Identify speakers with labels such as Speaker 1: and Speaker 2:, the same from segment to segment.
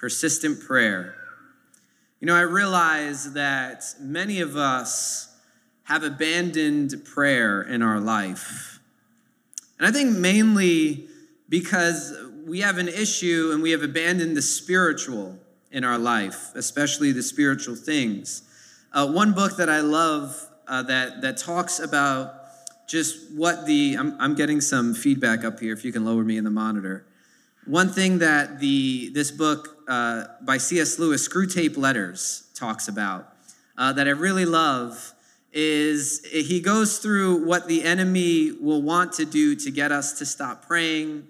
Speaker 1: persistent prayer. You know, I realize that many of us have abandoned prayer in our life. And I think mainly because we have an issue and we have abandoned the spiritual in our life, especially the spiritual things. Uh, one book that I love uh, that, that talks about just what the, I'm, I'm getting some feedback up here if you can lower me in the monitor. One thing that the this book uh, by C.S. Lewis, Screwtape Letters, talks about uh, that I really love is he goes through what the enemy will want to do to get us to stop praying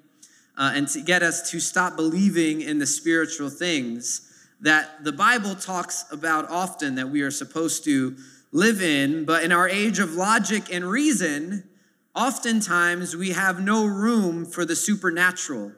Speaker 1: uh, and to get us to stop believing in the spiritual things that the Bible talks about often that we are supposed to live in. But in our age of logic and reason, oftentimes we have no room for the supernatural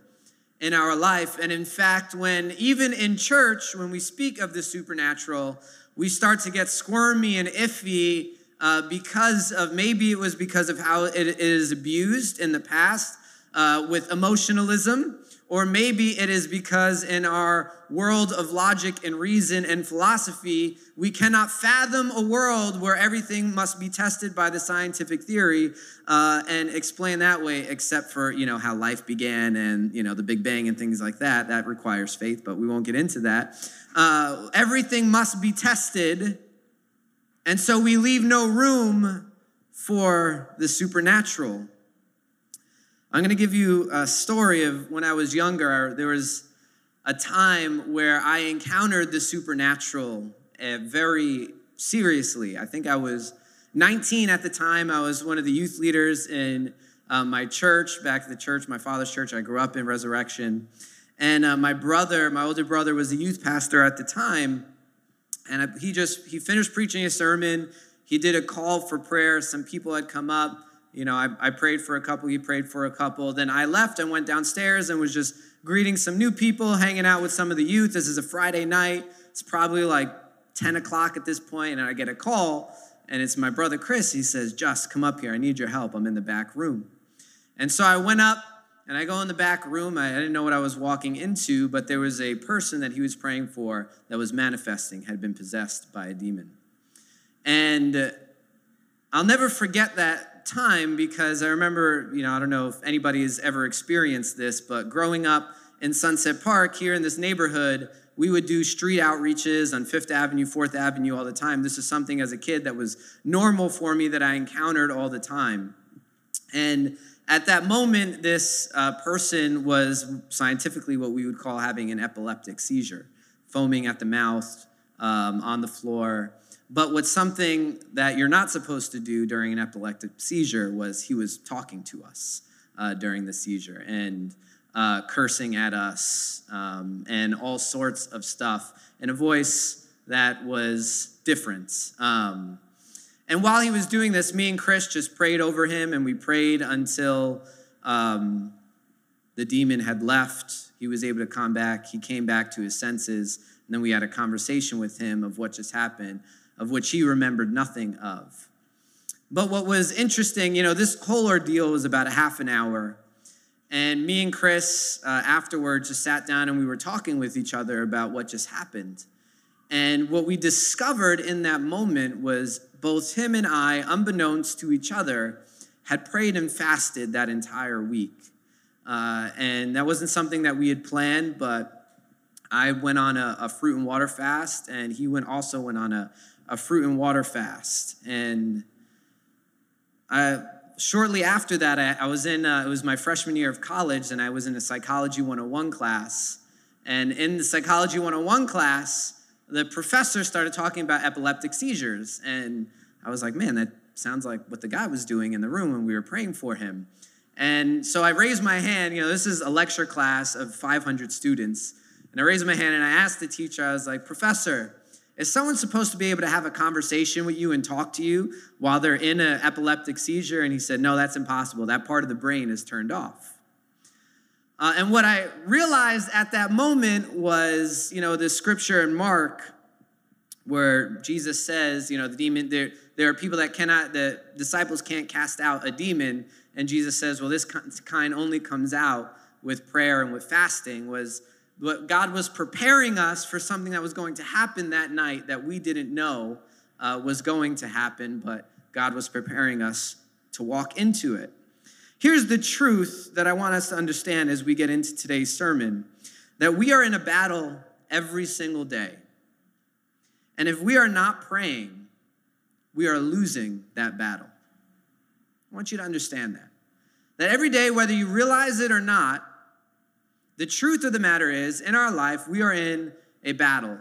Speaker 1: in our life. And in fact, when even in church, when we speak of the supernatural, we start to get squirmy and iffy uh, because of maybe it was because of how it is abused in the past uh, with emotionalism or maybe it is because in our world of logic and reason and philosophy, we cannot fathom a world where everything must be tested by the scientific theory uh, and explain that way, except for you know how life began and you know the Big Bang and things like that. That requires faith, but we won't get into that. Uh, everything must be tested, and so we leave no room for the supernatural. I'm going to give you a story of when I was younger. There was a time where I encountered the supernatural uh, very seriously. I think I was 19 at the time. I was one of the youth leaders in uh, my church, back at the church, my father's church. I grew up in Resurrection. And uh, my brother, my older brother, was a youth pastor at the time. And I, he just, he finished preaching a sermon. He did a call for prayer. Some people had come up you know, I, I prayed for a couple, he prayed for a couple. Then I left and went downstairs and was just greeting some new people, hanging out with some of the youth. This is a Friday night. It's probably like 10 o'clock at this point, and I get a call, and it's my brother Chris. He says, Just come up here. I need your help. I'm in the back room. And so I went up and I go in the back room. I didn't know what I was walking into, but there was a person that he was praying for that was manifesting, had been possessed by a demon. And uh, I'll never forget that time because I remember, you know, I don't know if anybody has ever experienced this, but growing up in Sunset Park here in this neighborhood, we would do street outreaches on Fifth Avenue, Fourth Avenue all the time. This is something as a kid that was normal for me that I encountered all the time. And at that moment, this uh, person was scientifically what we would call having an epileptic seizure, foaming at the mouth, um, on the floor. But what's something that you're not supposed to do during an epileptic seizure was he was talking to us uh, during the seizure and uh, cursing at us um, and all sorts of stuff in a voice that was different. Um, and while he was doing this, me and Chris just prayed over him and we prayed until um, the demon had left. He was able to come back. He came back to his senses. And then we had a conversation with him of what just happened of which he remembered nothing of. But what was interesting, you know, this whole ordeal was about a half an hour. And me and Chris uh, afterwards just sat down and we were talking with each other about what just happened. And what we discovered in that moment was both him and I, unbeknownst to each other, had prayed and fasted that entire week. Uh, and that wasn't something that we had planned, but I went on a, a, fruit and water fast, and he went also went on a, a fruit and water fast. And I, shortly after that, I, I was in, uh, it was my freshman year of college, and I was in a Psychology 101 class. And in the Psychology 101 class, the professor started talking about epileptic seizures. And I was like, man, that sounds like what the guy was doing in the room when we were praying for him. And so I raised my hand. You know, this is a lecture class of 500 students. And I raised my hand and I asked the teacher, I was like, Professor, is someone supposed to be able to have a conversation with you and talk to you while they're in an epileptic seizure? And he said, No, that's impossible. That part of the brain is turned off. Uh, and what I realized at that moment was, you know, the scripture in Mark where Jesus says, you know, the demon, there, there are people that cannot, the disciples can't cast out a demon. And Jesus says, well, this kind only comes out with prayer and with fasting, was but God was preparing us for something that was going to happen that night that we didn't know uh, was going to happen, but God was preparing us to walk into it. Here's the truth that I want us to understand as we get into today's sermon that we are in a battle every single day. And if we are not praying, we are losing that battle. I want you to understand that. That every day, whether you realize it or not, the truth of the matter is, in our life, we are in a battle.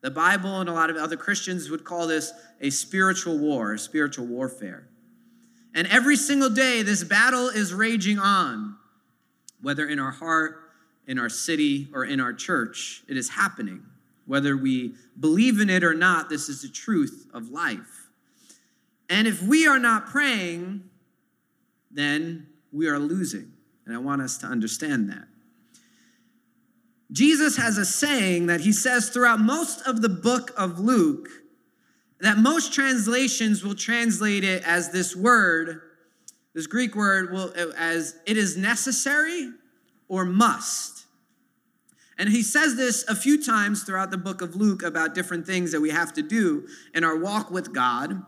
Speaker 1: The Bible and a lot of other Christians would call this a spiritual war, a spiritual warfare. And every single day, this battle is raging on, whether in our heart, in our city, or in our church. It is happening. Whether we believe in it or not, this is the truth of life. And if we are not praying, then we are losing. And I want us to understand that. Jesus has a saying that he says throughout most of the book of Luke that most translations will translate it as this word, this Greek word, will, as it is necessary or must. And he says this a few times throughout the book of Luke about different things that we have to do in our walk with God.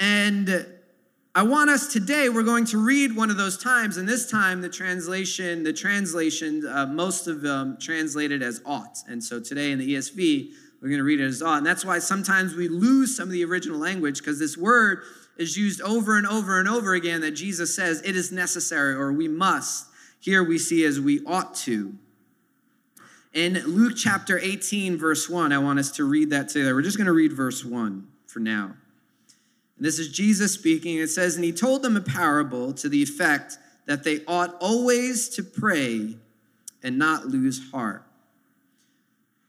Speaker 1: And I want us today, we're going to read one of those times, and this time the translation, the translation, uh, most of them translated as ought. And so today in the ESV, we're going to read it as ought. And that's why sometimes we lose some of the original language because this word is used over and over and over again that Jesus says it is necessary or we must. Here we see as we ought to. In Luke chapter 18, verse 1, I want us to read that together. We're just going to read verse 1 for now. And this is Jesus speaking. It says, And he told them a parable to the effect that they ought always to pray and not lose heart.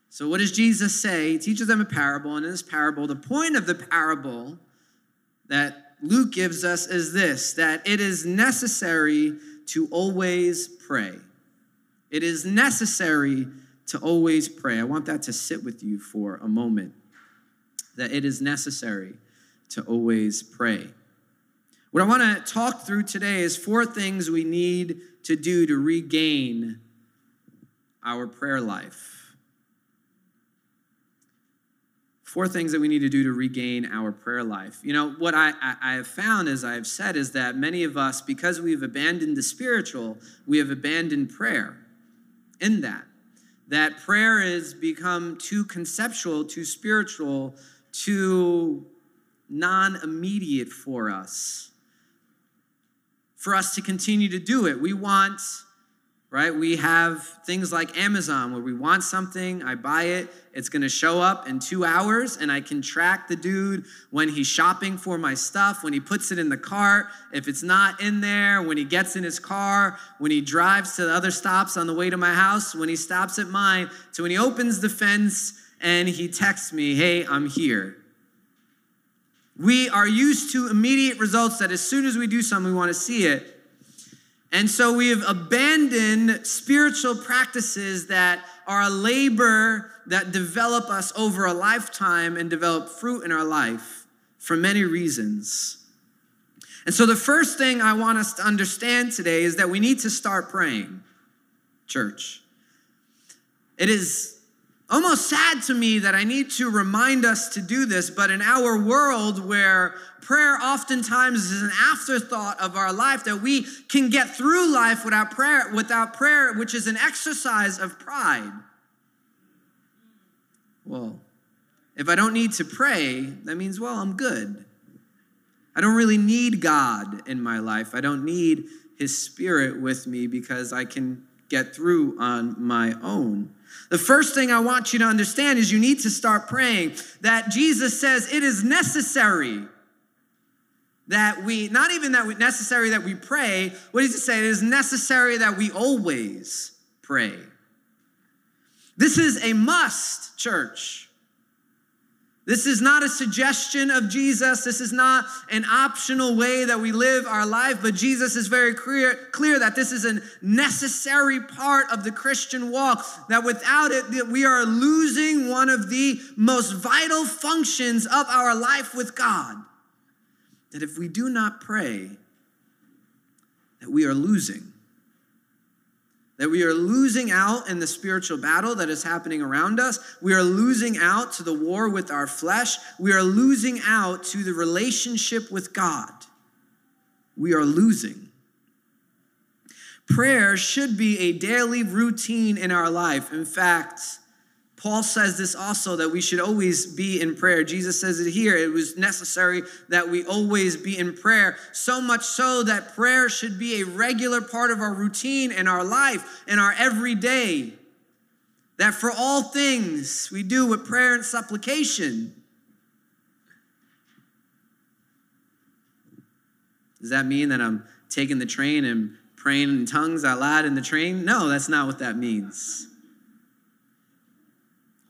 Speaker 1: So, what does Jesus say? He teaches them a parable. And in this parable, the point of the parable that Luke gives us is this that it is necessary to always pray. It is necessary to always pray. I want that to sit with you for a moment. That it is necessary to always pray. What I want to talk through today is four things we need to do to regain our prayer life. Four things that we need to do to regain our prayer life. You know, what I, I, I have found, as I've said, is that many of us, because we've abandoned the spiritual, we have abandoned prayer in that. That prayer has become too conceptual, too spiritual, too non immediate for us. For us to continue to do it, we want, right? We have things like Amazon where we want something, I buy it, it's gonna show up in two hours, and I can track the dude when he's shopping for my stuff, when he puts it in the cart, if it's not in there, when he gets in his car, when he drives to the other stops on the way to my house, when he stops at mine, to when he opens the fence and he texts me, hey, I'm here. We are used to immediate results that as soon as we do something, we want to see it. And so we have abandoned spiritual practices that are a labor that develop us over a lifetime and develop fruit in our life for many reasons. And so the first thing I want us to understand today is that we need to start praying, church. It is almost sad to me that I need to remind us to do this, but in our world where prayer oftentimes is an afterthought of our life, that we can get through life without prayer, without prayer, which is an exercise of pride. Well, if I don't need to pray, that means, well, I'm good. I don't really need God in my life. I don't need His Spirit with me because I can get through on my own. The first thing I want you to understand is you need to start praying that Jesus says it is necessary that we, not even that we, necessary that we pray, what does he say? It is necessary that we always pray. This is a must, church. This is not a suggestion of Jesus. This is not an optional way that we live our life, but Jesus is very clear, clear that this is a necessary part of the Christian walk, that without it, that we are losing one of the most vital functions of our life with God. That if we do not pray, that we are losing. That we are losing out in the spiritual battle that is happening around us. We are losing out to the war with our flesh. We are losing out to the relationship with God. We are losing. Prayer should be a daily routine in our life. In fact, Paul says this also that we should always be in prayer. Jesus says it here. It was necessary that we always be in prayer, so much so that prayer should be a regular part of our routine and our life, and our everyday. That for all things we do with prayer and supplication. Does that mean that I'm taking the train and praying in tongues out loud in the train? No, that's not what that means.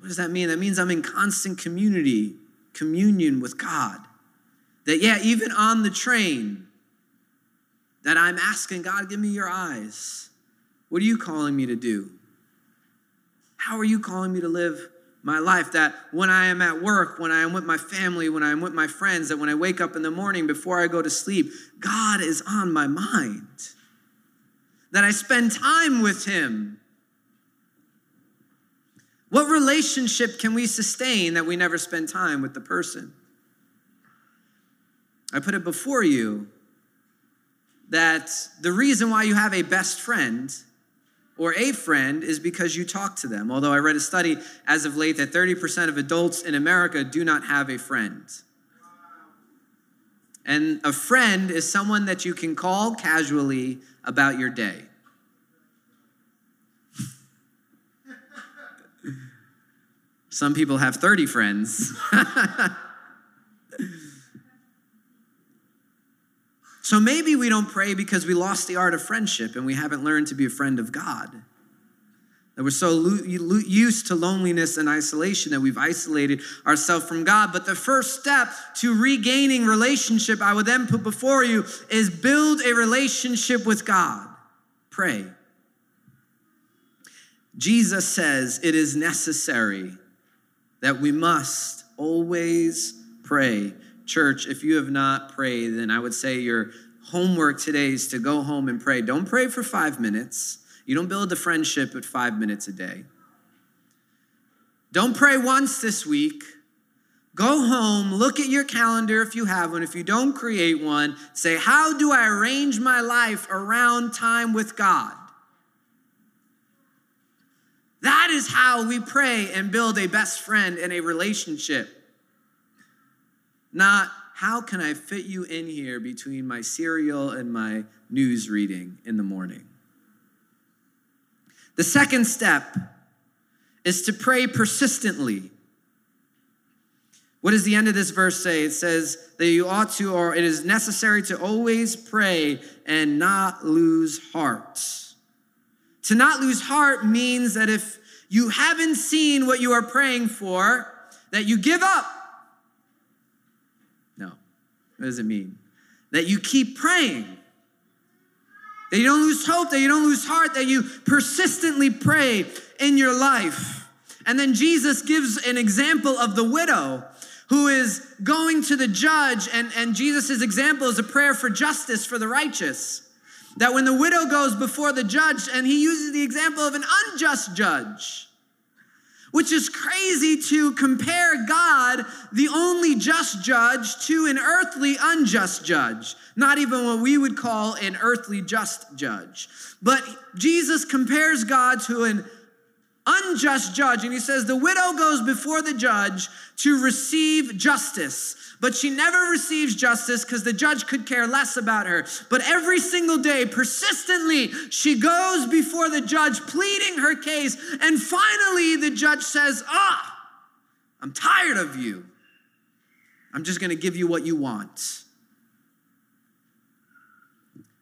Speaker 1: What does that mean? That means I'm in constant community, communion with God. That, yeah, even on the train, that I'm asking God, give me your eyes. What are you calling me to do? How are you calling me to live my life? That when I am at work, when I am with my family, when I am with my friends, that when I wake up in the morning before I go to sleep, God is on my mind. That I spend time with Him what relationship can we sustain that we never spend time with the person? I put it before you that the reason why you have a best friend or a friend is because you talk to them. Although I read a study as of late that 30% of adults in America do not have a friend. And a friend is someone that you can call casually about your day. Some people have 30 friends. so maybe we don't pray because we lost the art of friendship and we haven't learned to be a friend of God. That we're so used to loneliness and isolation that we've isolated ourselves from God. But the first step to regaining relationship, I would then put before you, is build a relationship with God. Pray. Jesus says it is necessary that we must always pray. Church, if you have not prayed, then I would say your homework today is to go home and pray. Don't pray for five minutes. You don't build a friendship at five minutes a day. Don't pray once this week. Go home, look at your calendar if you have one. If you don't create one, say, How do I arrange my life around time with God? That is how we pray and build a best friend and a relationship. Not, how can I fit you in here between my cereal and my news reading in the morning? The second step is to pray persistently. What does the end of this verse say? It says that you ought to, or it is necessary to always pray and not lose heart. To not lose heart means that if you haven't seen what you are praying for, that you give up. No. What does it mean? That you keep praying. That you don't lose hope, that you don't lose heart, that you persistently pray in your life. And then Jesus gives an example of the widow who is going to the judge, and, and Jesus' example is a prayer for justice for the righteous. That when the widow goes before the judge, and he uses the example of an unjust judge, which is crazy to compare God, the only just judge, to an earthly unjust judge. Not even what we would call an earthly just judge. But Jesus compares God to an unjust judge. And he says, The widow goes before the judge to receive justice. But she never receives justice because the judge could care less about her. But every single day, persistently, she goes before the judge pleading her case. And finally, the judge says, Ah, I'm tired of you. I'm just going to give you what you want.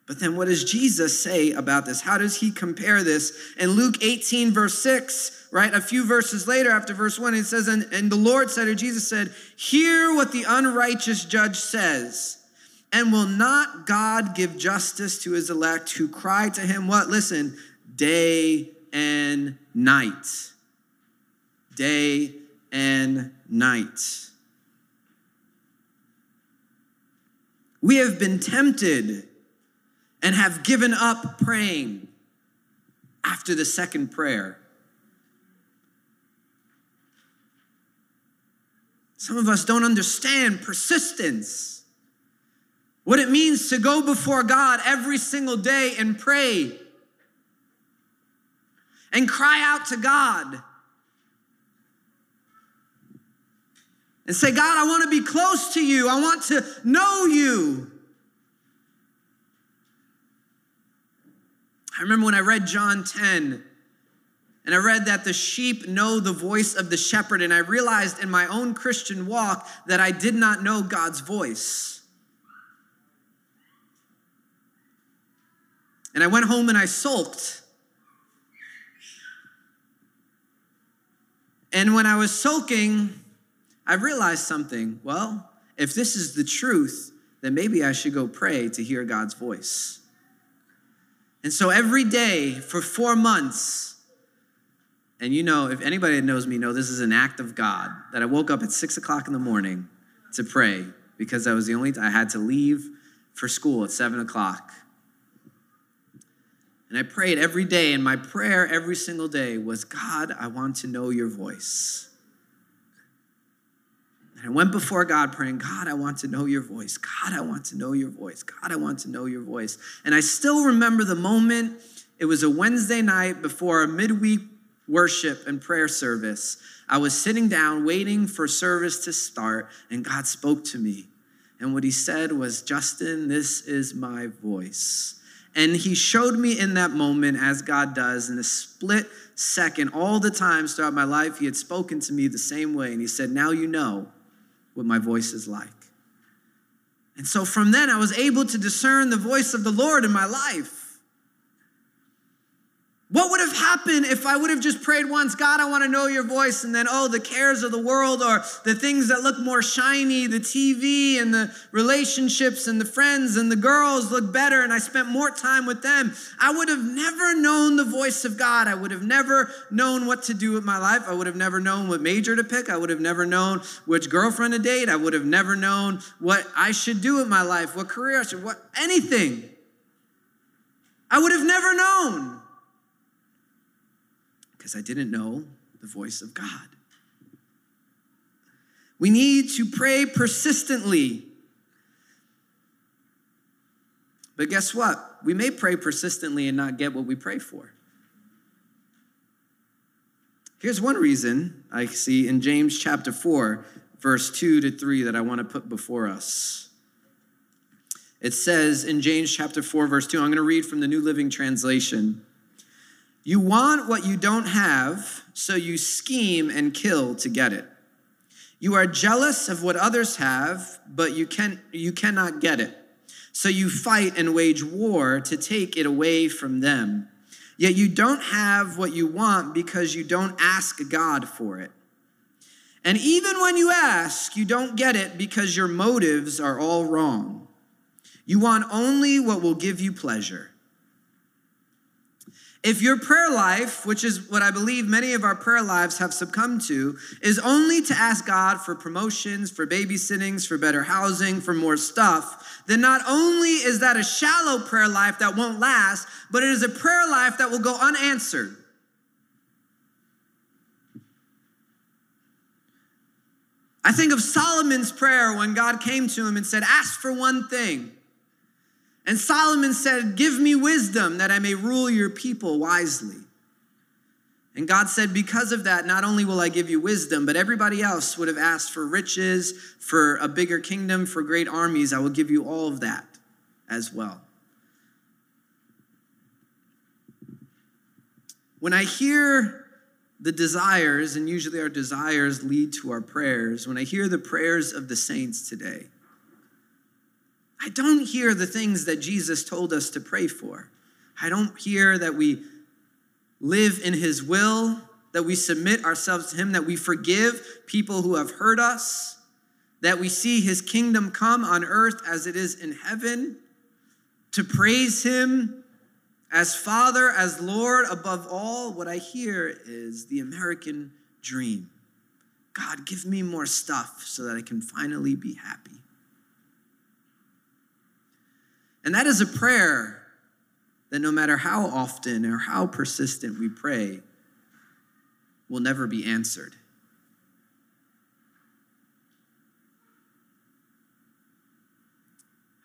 Speaker 1: But then what does Jesus say about this? How does he compare this? In Luke 18, verse 6, right? A few verses later, after verse 1, it says, And, and the Lord said, or Jesus said, Hear what the unrighteous judge says. And will not God give justice to his elect who cry to him what? Listen, day and night. Day and night. We have been tempted and have given up praying. after the second prayer. Some of us don't understand persistence, what it means to go before God every single day and pray and cry out to God and say, God, I want to be close to you, I want to know you. I remember when I read John 10 and I read that the sheep know the voice of the shepherd, and I realized in my own Christian walk that I did not know God's voice. And I went home and I sulked. And when I was sulking, I realized something. Well, if this is the truth, then maybe I should go pray to hear God's voice. And so every day for four months, and you know, if anybody that knows me know this is an act of God, that I woke up at six o'clock in the morning to pray because I was the only I had to leave for school at seven o'clock. And I prayed every day, and my prayer every single day was God, I want to know your voice. And I went before God praying, God, I want to know your voice. God, I want to know your voice. God, I want to know your voice. And I still remember the moment. It was a Wednesday night before a midweek worship and prayer service. I was sitting down waiting for service to start, and God spoke to me. And what he said was, Justin, this is my voice. And he showed me in that moment, as God does, in a split second, all the times throughout my life, he had spoken to me the same way. And he said, Now you know what my voice is like. And so from then, I was able to discern the voice of the Lord in my life. What would have happened if I would have just prayed once, God, I want to know your voice, and then, oh, the cares of the world or the things that look more shiny, the TV and the relationships and the friends and the girls look better, and I spent more time with them? I would have never known the voice of God. I would have never known what to do with my life. I would have never known what major to pick. I would have never known which girlfriend to date. I would have never known what I should do with my life, what career I should, what anything. I would have never known because I didn't know the voice of God. We need to pray persistently. But guess what? We may pray persistently and not get what we pray for. Here's one reason I see in James chapter 4, verse 2 to 3, that I want to put before us. It says in James chapter 4, verse 2, I'm going to read from the New Living Translation. You want what you don't have, so you scheme and kill to get it. You are jealous of what others have, but you, can, you cannot get it. So you fight and wage war to take it away from them. Yet you don't have what you want because you don't ask God for it. And even when you ask, you don't get it because your motives are all wrong. You want only what will give you pleasure. If your prayer life, which is what I believe many of our prayer lives have succumbed to, is only to ask God for promotions, for babysittings, for better housing, for more stuff, then not only is that a shallow prayer life that won't last, but it is a prayer life that will go unanswered. I think of Solomon's prayer when God came to him and said, Ask for one thing. And Solomon said, Give me wisdom that I may rule your people wisely. And God said, Because of that, not only will I give you wisdom, but everybody else would have asked for riches, for a bigger kingdom, for great armies. I will give you all of that as well. When I hear the desires, and usually our desires lead to our prayers, when I hear the prayers of the saints today, I don't hear the things that Jesus told us to pray for. I don't hear that we live in his will, that we submit ourselves to him, that we forgive people who have hurt us, that we see his kingdom come on earth as it is in heaven, to praise him as Father, as Lord above all. What I hear is the American dream. God, give me more stuff so that I can finally be happy. And that is a prayer that no matter how often or how persistent we pray, will never be answered.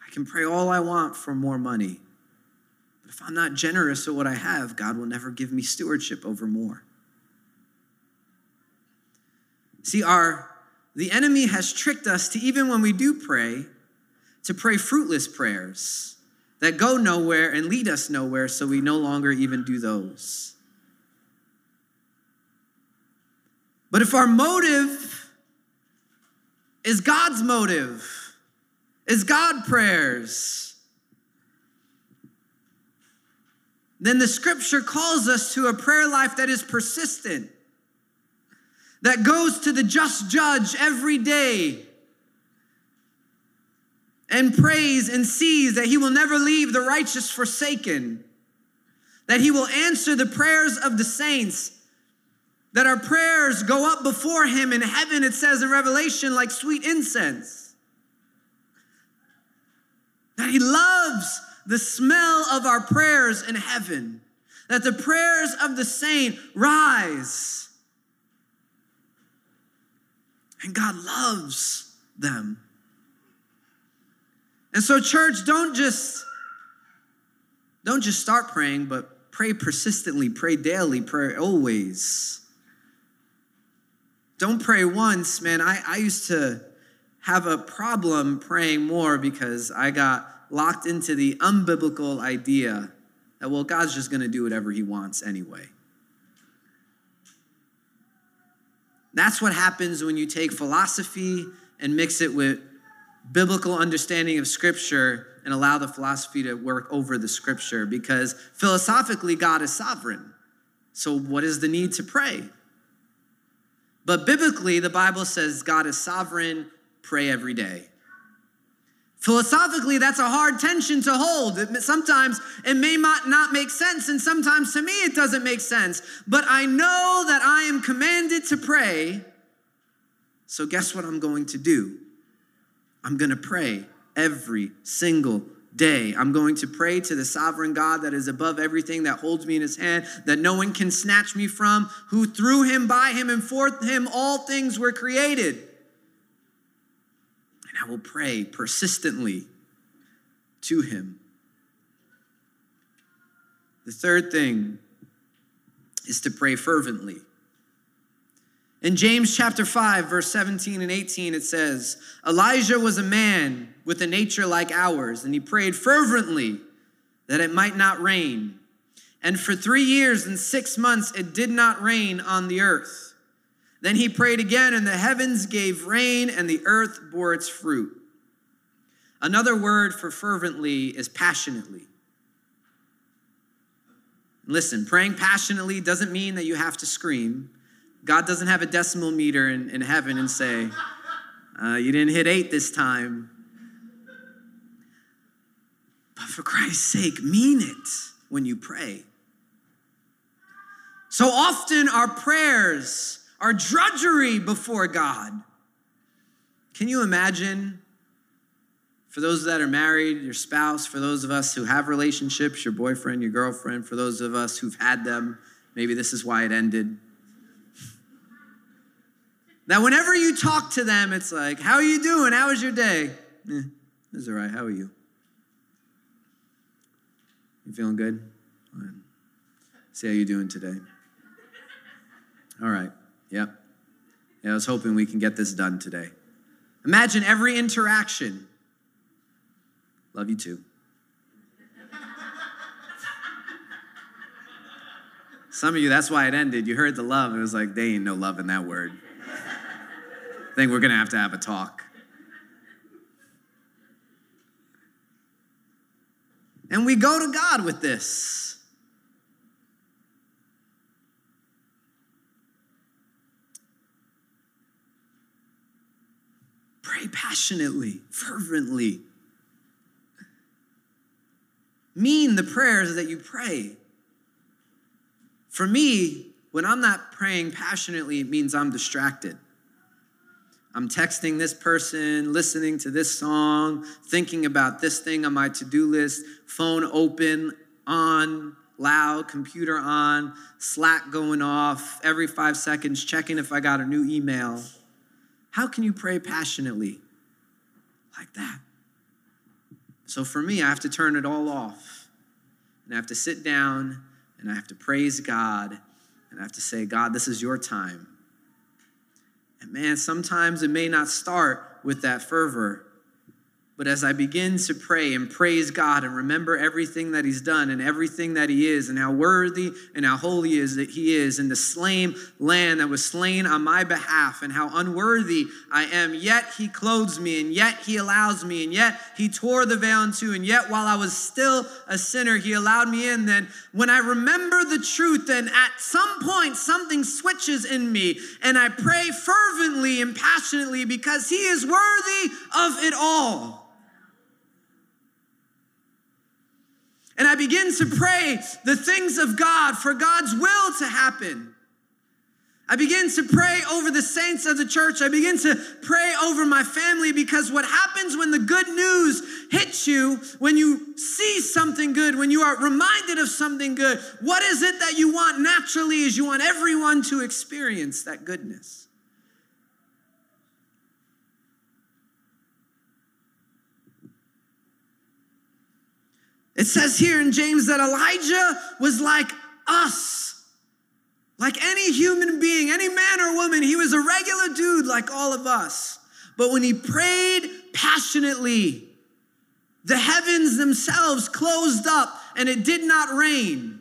Speaker 1: I can pray all I want for more money. But if I'm not generous with what I have, God will never give me stewardship over more. See, our the enemy has tricked us to even when we do pray, to pray fruitless prayers that go nowhere and lead us nowhere, so we no longer even do those. But if our motive is God's motive, is God prayers, then the scripture calls us to a prayer life that is persistent, that goes to the just judge every day and prays and sees that he will never leave the righteous forsaken, that he will answer the prayers of the saints, that our prayers go up before him in heaven, it says in Revelation, like sweet incense, that he loves the smell of our prayers in heaven, that the prayers of the saint rise. And God loves them. And so, church, don't just don't just start praying, but pray persistently, pray daily, pray always. Don't pray once, man. I, I used to have a problem praying more because I got locked into the unbiblical idea that, well, God's just going to do whatever he wants anyway. That's what happens when you take philosophy and mix it with biblical understanding of Scripture and allow the philosophy to work over the Scripture because philosophically, God is sovereign. So, what is the need to pray? But biblically, the Bible says God is sovereign, pray every day. Philosophically, that's a hard tension to hold. Sometimes it may not make sense, and sometimes to me it doesn't make sense. But I know that I am commanded to pray. So, guess what I'm going to do? I'm going to pray every single day. I'm going to pray to the sovereign God that is above everything, that holds me in his hand, that no one can snatch me from, who through him, by him, and for him all things were created. And I will pray persistently to him. The third thing is to pray fervently. In James chapter 5, verse 17 and 18, it says, Elijah was a man with a nature like ours, and he prayed fervently that it might not rain. And for three years and six months it did not rain on the earth. Then he prayed again, and the heavens gave rain, and the earth bore its fruit. Another word for fervently is passionately. Listen, praying passionately doesn't mean that you have to scream. God doesn't have a decibel meter in, in heaven and say, uh, You didn't hit eight this time. But for Christ's sake, mean it when you pray. So often our prayers are drudgery before God. Can you imagine? For those that are married, your spouse, for those of us who have relationships, your boyfriend, your girlfriend, for those of us who've had them, maybe this is why it ended. That whenever you talk to them, it's like, How are you doing? How was your day? Eh, it's all right. How are you? You feeling good? Right. See how you doing today. All right. Yep. Yeah, I was hoping we can get this done today. Imagine every interaction. Love you too. Some of you, that's why it ended. You heard the love. It was like, they ain't no love in that word think we're going to have to have a talk. And we go to God with this. Pray passionately, fervently. Mean the prayers that you pray. For me, when I'm not praying passionately, it means I'm distracted. I'm texting this person, listening to this song, thinking about this thing on my to do list, phone open on, loud, computer on, Slack going off, every five seconds checking if I got a new email. How can you pray passionately like that? So for me, I have to turn it all off. And I have to sit down and I have to praise God and I have to say, God, this is your time. And man, sometimes it may not start with that fervor, but as I begin to pray and praise God and remember everything that He's done and everything that He is and how worthy and how holy is that He is and the slain lamb that was slain on my behalf and how unworthy I am, yet He clothes me and yet He allows me and yet He tore the veil in two and yet while I was still a sinner, He allowed me in. Then when I remember the truth, then at some point something switches in me and I pray fervently and passionately because He is worthy of it all. And I begin to pray the things of God for God's will to happen. I begin to pray over the saints of the church. I begin to pray over my family because what happens when the good news hits you, when you see something good, when you are reminded of something good, what is it that you want naturally is you want everyone to experience that goodness. It says here in James that Elijah was like us, like any human being, any man or woman. He was a regular dude like all of us. But when he prayed passionately, the heavens themselves closed up and it did not rain.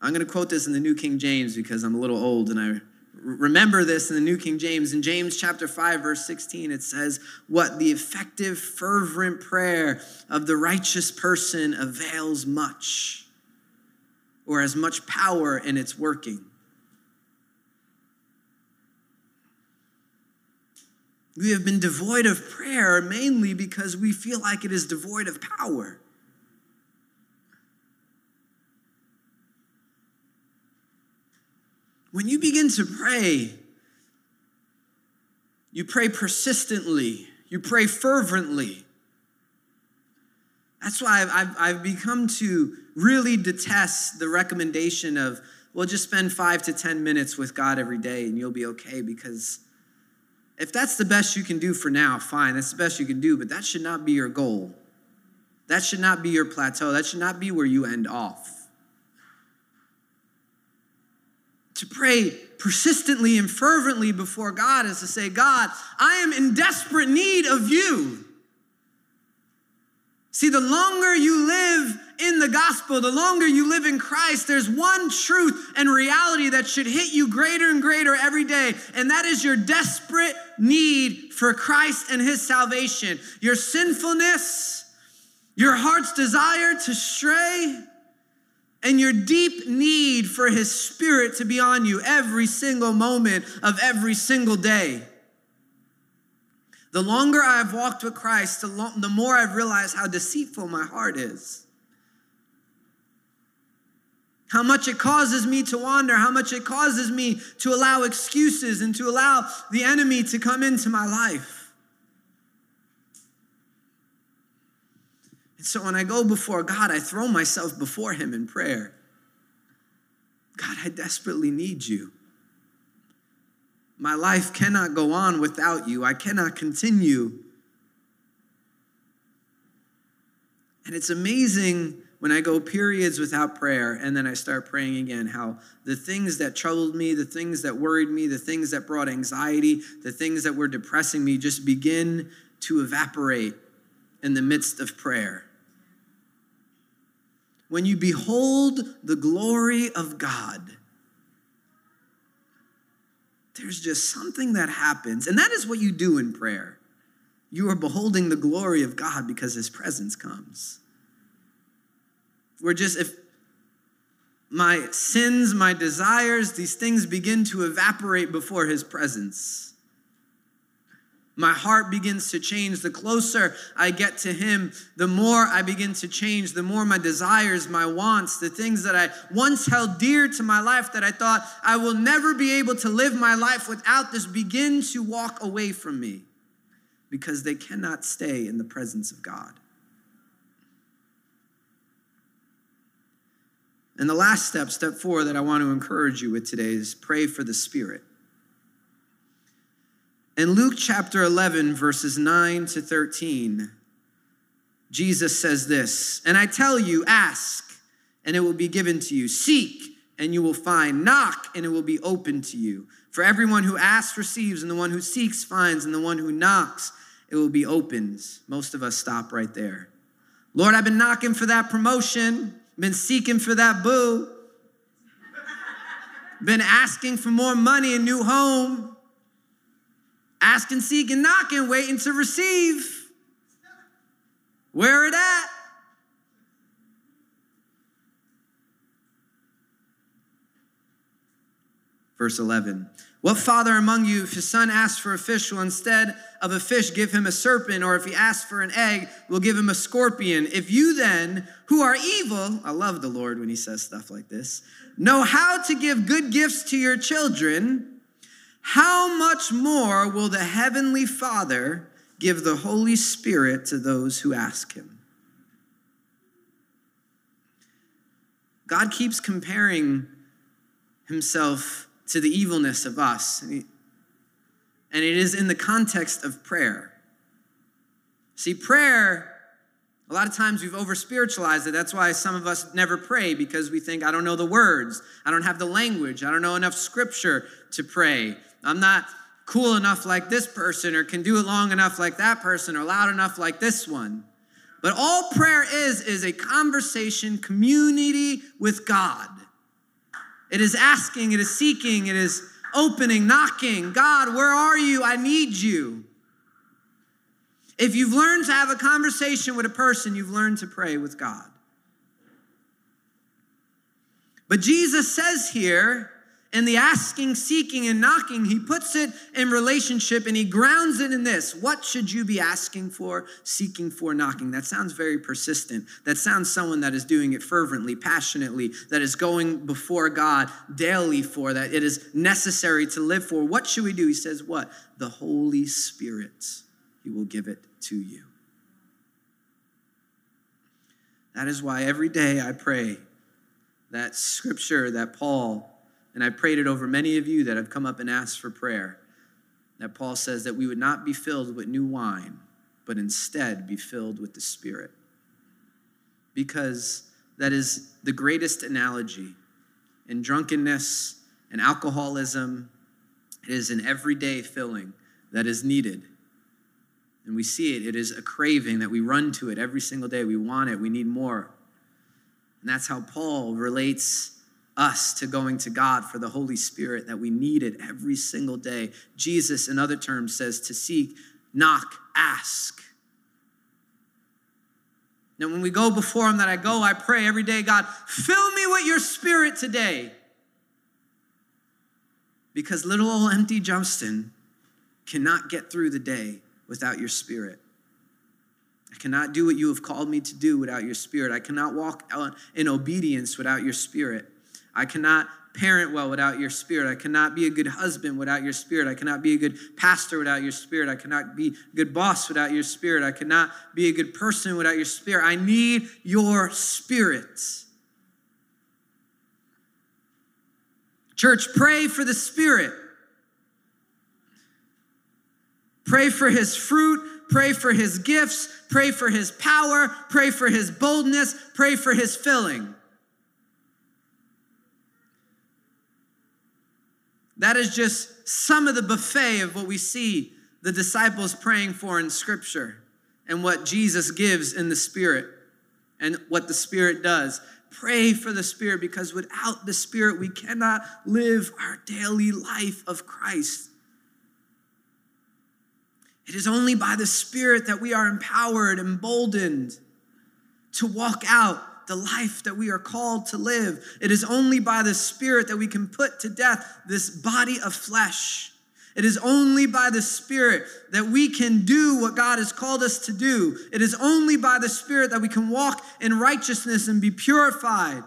Speaker 1: I'm going to quote this in the New King James because I'm a little old and I remember this in the New King James. In James chapter 5, verse 16, it says, What the effective, fervent prayer of the righteous person avails much, or has much power in its working. We have been devoid of prayer mainly because we feel like it is devoid of power. When you begin to pray, you pray persistently, you pray fervently. That's why I've, I've, I've, become to really detest the recommendation of, well, just spend five to 10 minutes with God every day and you'll be okay. Because if that's the best you can do for now, fine, that's the best you can do, but that should not be your goal. That should not be your plateau. That should not be where you end off. To pray persistently and fervently before God is to say, God, I am in desperate need of you. See, the longer you live in the gospel, the longer you live in Christ, there's one truth and reality that should hit you greater and greater every day, and that is your desperate need for Christ and his salvation. Your sinfulness, your heart's desire to stray, and your deep need for his spirit to be on you every single moment of every single day. The longer I've walked with Christ, the, lo- the more I've realized how deceitful my heart is. How much it causes me to wander, how much it causes me to allow excuses and to allow the enemy to come into my life. And so when I go before God, I throw myself before Him in prayer. God, I desperately need you. My life cannot go on without you. I cannot continue. And it's amazing when I go periods without prayer and then I start praying again, how the things that troubled me, the things that worried me, the things that brought anxiety, the things that were depressing me just begin to evaporate in the midst of prayer when you behold the glory of God, there's just something that happens. And that is what you do in prayer. You are beholding the glory of God because his presence comes. We're just, if my sins, my desires, these things begin to evaporate before his presence my heart begins to change. The closer I get to Him, the more I begin to change, the more my desires, my wants, the things that I once held dear to my life that I thought I will never be able to live my life without this begin to walk away from me. because they cannot stay in the presence of God. And the last step, step four, that I want to encourage you with today is pray for the Spirit. In Luke chapter 11, verses 9 to 13, Jesus says this And I tell you, ask, and it will be given to you. Seek, and you will find. Knock, and it will be open to you. For everyone who asks receives, and the one who seeks finds, and the one who knocks, it will be opened. Most of us stop right there. Lord, I've been knocking for that promotion, been seeking for that boo, been asking for more money, a new home, asking, seeking, knocking, waiting to receive. Where it at? Verse 11. What father among you, if his son asks for a fish, will instead of a fish give him a serpent? Or if he asks for an egg, will give him a scorpion? If you then, who are evil, I love the Lord when he says stuff like this, know how to give good gifts to your children, how much more will the heavenly Father give the Holy Spirit to those who ask him? God keeps comparing himself to the evilness of us. And, it is in the context of prayer. See, prayer, a lot of times we've over spiritualized it. That's why some of us never pray because we think, I don't know the words, I don't have the language, I don't know enough scripture to pray. I'm not cool enough like this person, or can do it long enough like that person, or loud enough like this one. But all prayer is, is a conversation, community with God. It is asking, it is seeking, it is opening, knocking. God, where are you? I need you. If you've learned to have a conversation with a person, you've learned to pray with God. But Jesus says here, in the asking, seeking, and knocking, he puts it in relationship and he grounds it in this. What should you be asking for, seeking for, knocking? That sounds very persistent. That sounds someone that is doing it fervently, passionately, that is going before God daily for, that it is necessary to live for. What should we do? He says, What? The Holy Spirit. He will give it to you. That is why every day I pray that scripture that Paul and I prayed it over many of you that have come up and asked for prayer. That Paul says that we would not be filled with new wine, but instead be filled with the Spirit. Because that is the greatest analogy in drunkenness and alcoholism. It is an everyday filling that is needed. And we see it, it is a craving that we run to it every single day. We want it, we need more. And that's how Paul relates us to going to God for the Holy Spirit, that we need it every single day. Jesus, in other terms, says to seek, knock, ask. Now, when we go before Him, that I go, I pray every day, God, fill me with your Spirit today. Because little old empty Justin cannot get through the day without your Spirit. I cannot do what you have called me to do without your Spirit. I cannot walk in obedience without your Spirit. I cannot parent well without your spirit. I cannot be a good husband without your spirit. I cannot be a good pastor without your spirit. I cannot be a good boss without your spirit. I cannot be a good person without your spirit. I need your spirit. Church, pray for the spirit. Pray for his fruit. Pray for his gifts. Pray for his power. Pray for his boldness. Pray for his filling. That is just some of the buffet of what we see the disciples praying for in Scripture and what Jesus gives in the Spirit and what the Spirit does. Pray for the Spirit because without the Spirit, we cannot live our daily life of Christ. It is only by the Spirit that we are empowered, emboldened to walk out the life that we are called to live. It is only by the Spirit that we can put to death this body of flesh. It is only by the Spirit that we can do what God has called us to do. It is only by the Spirit that we can walk in righteousness and be purified.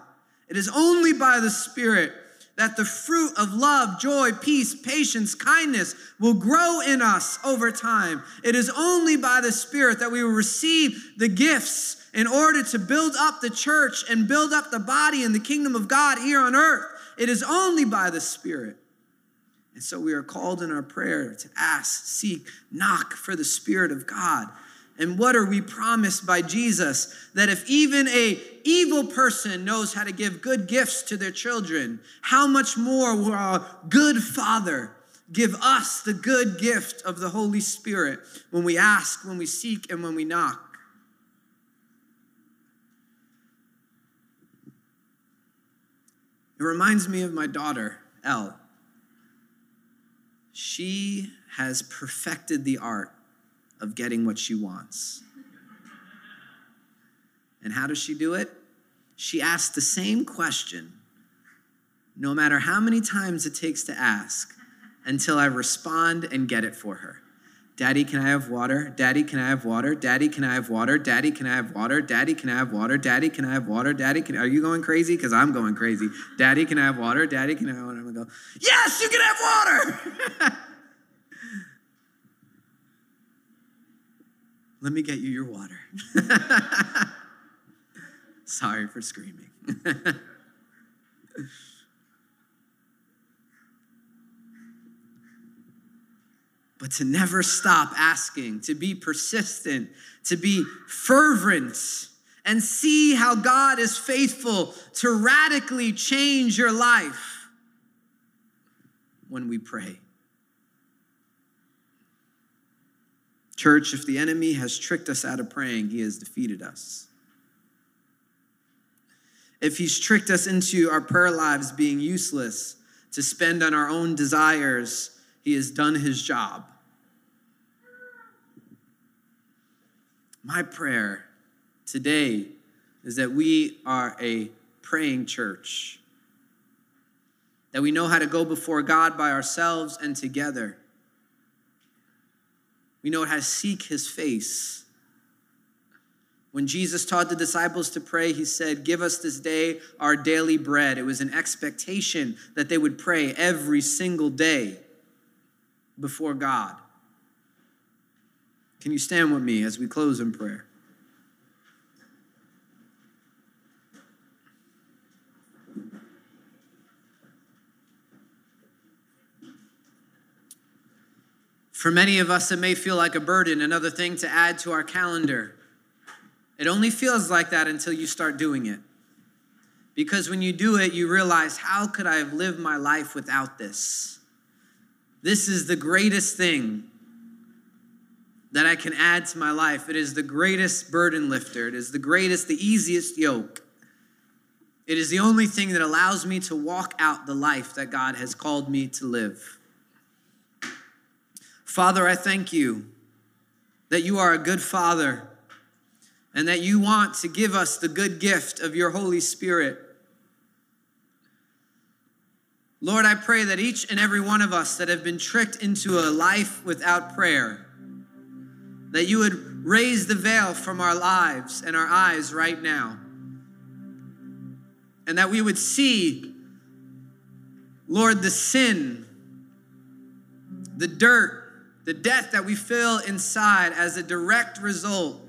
Speaker 1: It is only by the Spirit that the fruit of love, joy, peace, patience, kindness will grow in us over time. It is only by the Spirit that we will receive the gifts in order to build up the church and build up the body and the kingdom of God here on earth. It is only by the Spirit. And so we are called in our prayer to ask, seek, knock for the Spirit of God. And what are we promised by Jesus? That if even a evil person knows how to give good gifts to their children, how much more will our good Father give us the good gift of the Holy Spirit when we ask, when we seek, and when we knock? It reminds me of my daughter, Elle. She has perfected the art of getting what she wants. And how does she do it? She asks the same question, no matter how many times it takes to ask, until I respond and get it for her. Daddy, can I have water? Daddy, can I have water? Daddy, can I have water? Daddy, can I have water? Daddy, can I have water? Daddy, can I have water? Daddy, can are you going crazy? Because I'm going crazy. Daddy, can I have water? Daddy, can I have water? I'm gonna go, yes, you can have water. Let me get you your water. Sorry for screaming. but to never stop asking, to be persistent, to be fervent, and see how God is faithful to radically change your life when we pray. Church, if the enemy has tricked us out of praying, he has defeated us. If he's tricked us into our prayer lives being useless to spend on our own desires, he has done his job. My prayer today is that we are a praying church, that we know how to go before God by ourselves and together. We know how to seek his face. When Jesus taught the disciples to pray, he said, Give us this day our daily bread. It was an expectation that they would pray every single day before God. Can you stand with me as we close in prayer? For many of us, it may feel like a burden, another thing to add to our calendar. It only feels like that until you start doing it. Because when you do it, you realize, how could I have lived my life without this? This is the greatest thing that I can add to my life. It is the greatest burden lifter, it is the greatest, the easiest yoke. It is the only thing that allows me to walk out the life that God has called me to live. Father, I thank you that you are a good father and that you want to give us the good gift of your Holy Spirit. Lord, I pray that each and every one of us that have been tricked into a life without prayer, that you would raise the veil from our lives and our eyes right now. And that we would see, Lord, the sin, the dirt, the death that we feel inside as a direct result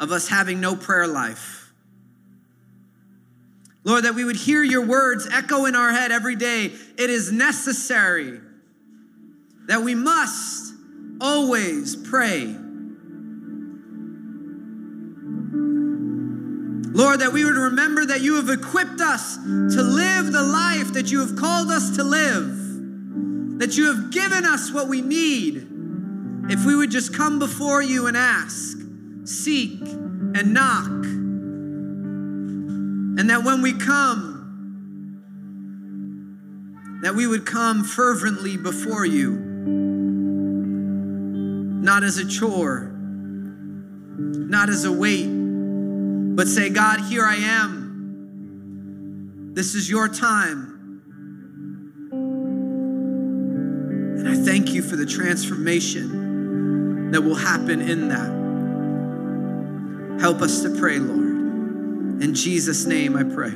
Speaker 1: of us having no prayer life. Lord, that we would hear your words echo in our head every day. It is necessary that we must always pray. Lord, that we would remember that you have equipped us to live the life that you have called us to live, that you have given us what we need if we would just come before you and ask, seek, and knock. And that when we come, that we would come fervently before you not as a chore, not as a weight, but say, God, here I am. This is your time. And I thank you for the transformation that will happen in that. Help us to pray, Lord. In Jesus' name I pray.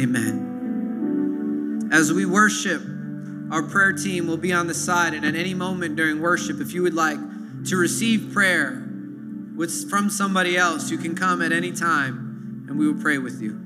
Speaker 1: Amen. As we worship, our prayer team will be on the side, and at any moment during worship, if you would like to receive prayer with, from somebody else, you can come at any time and we will pray with you.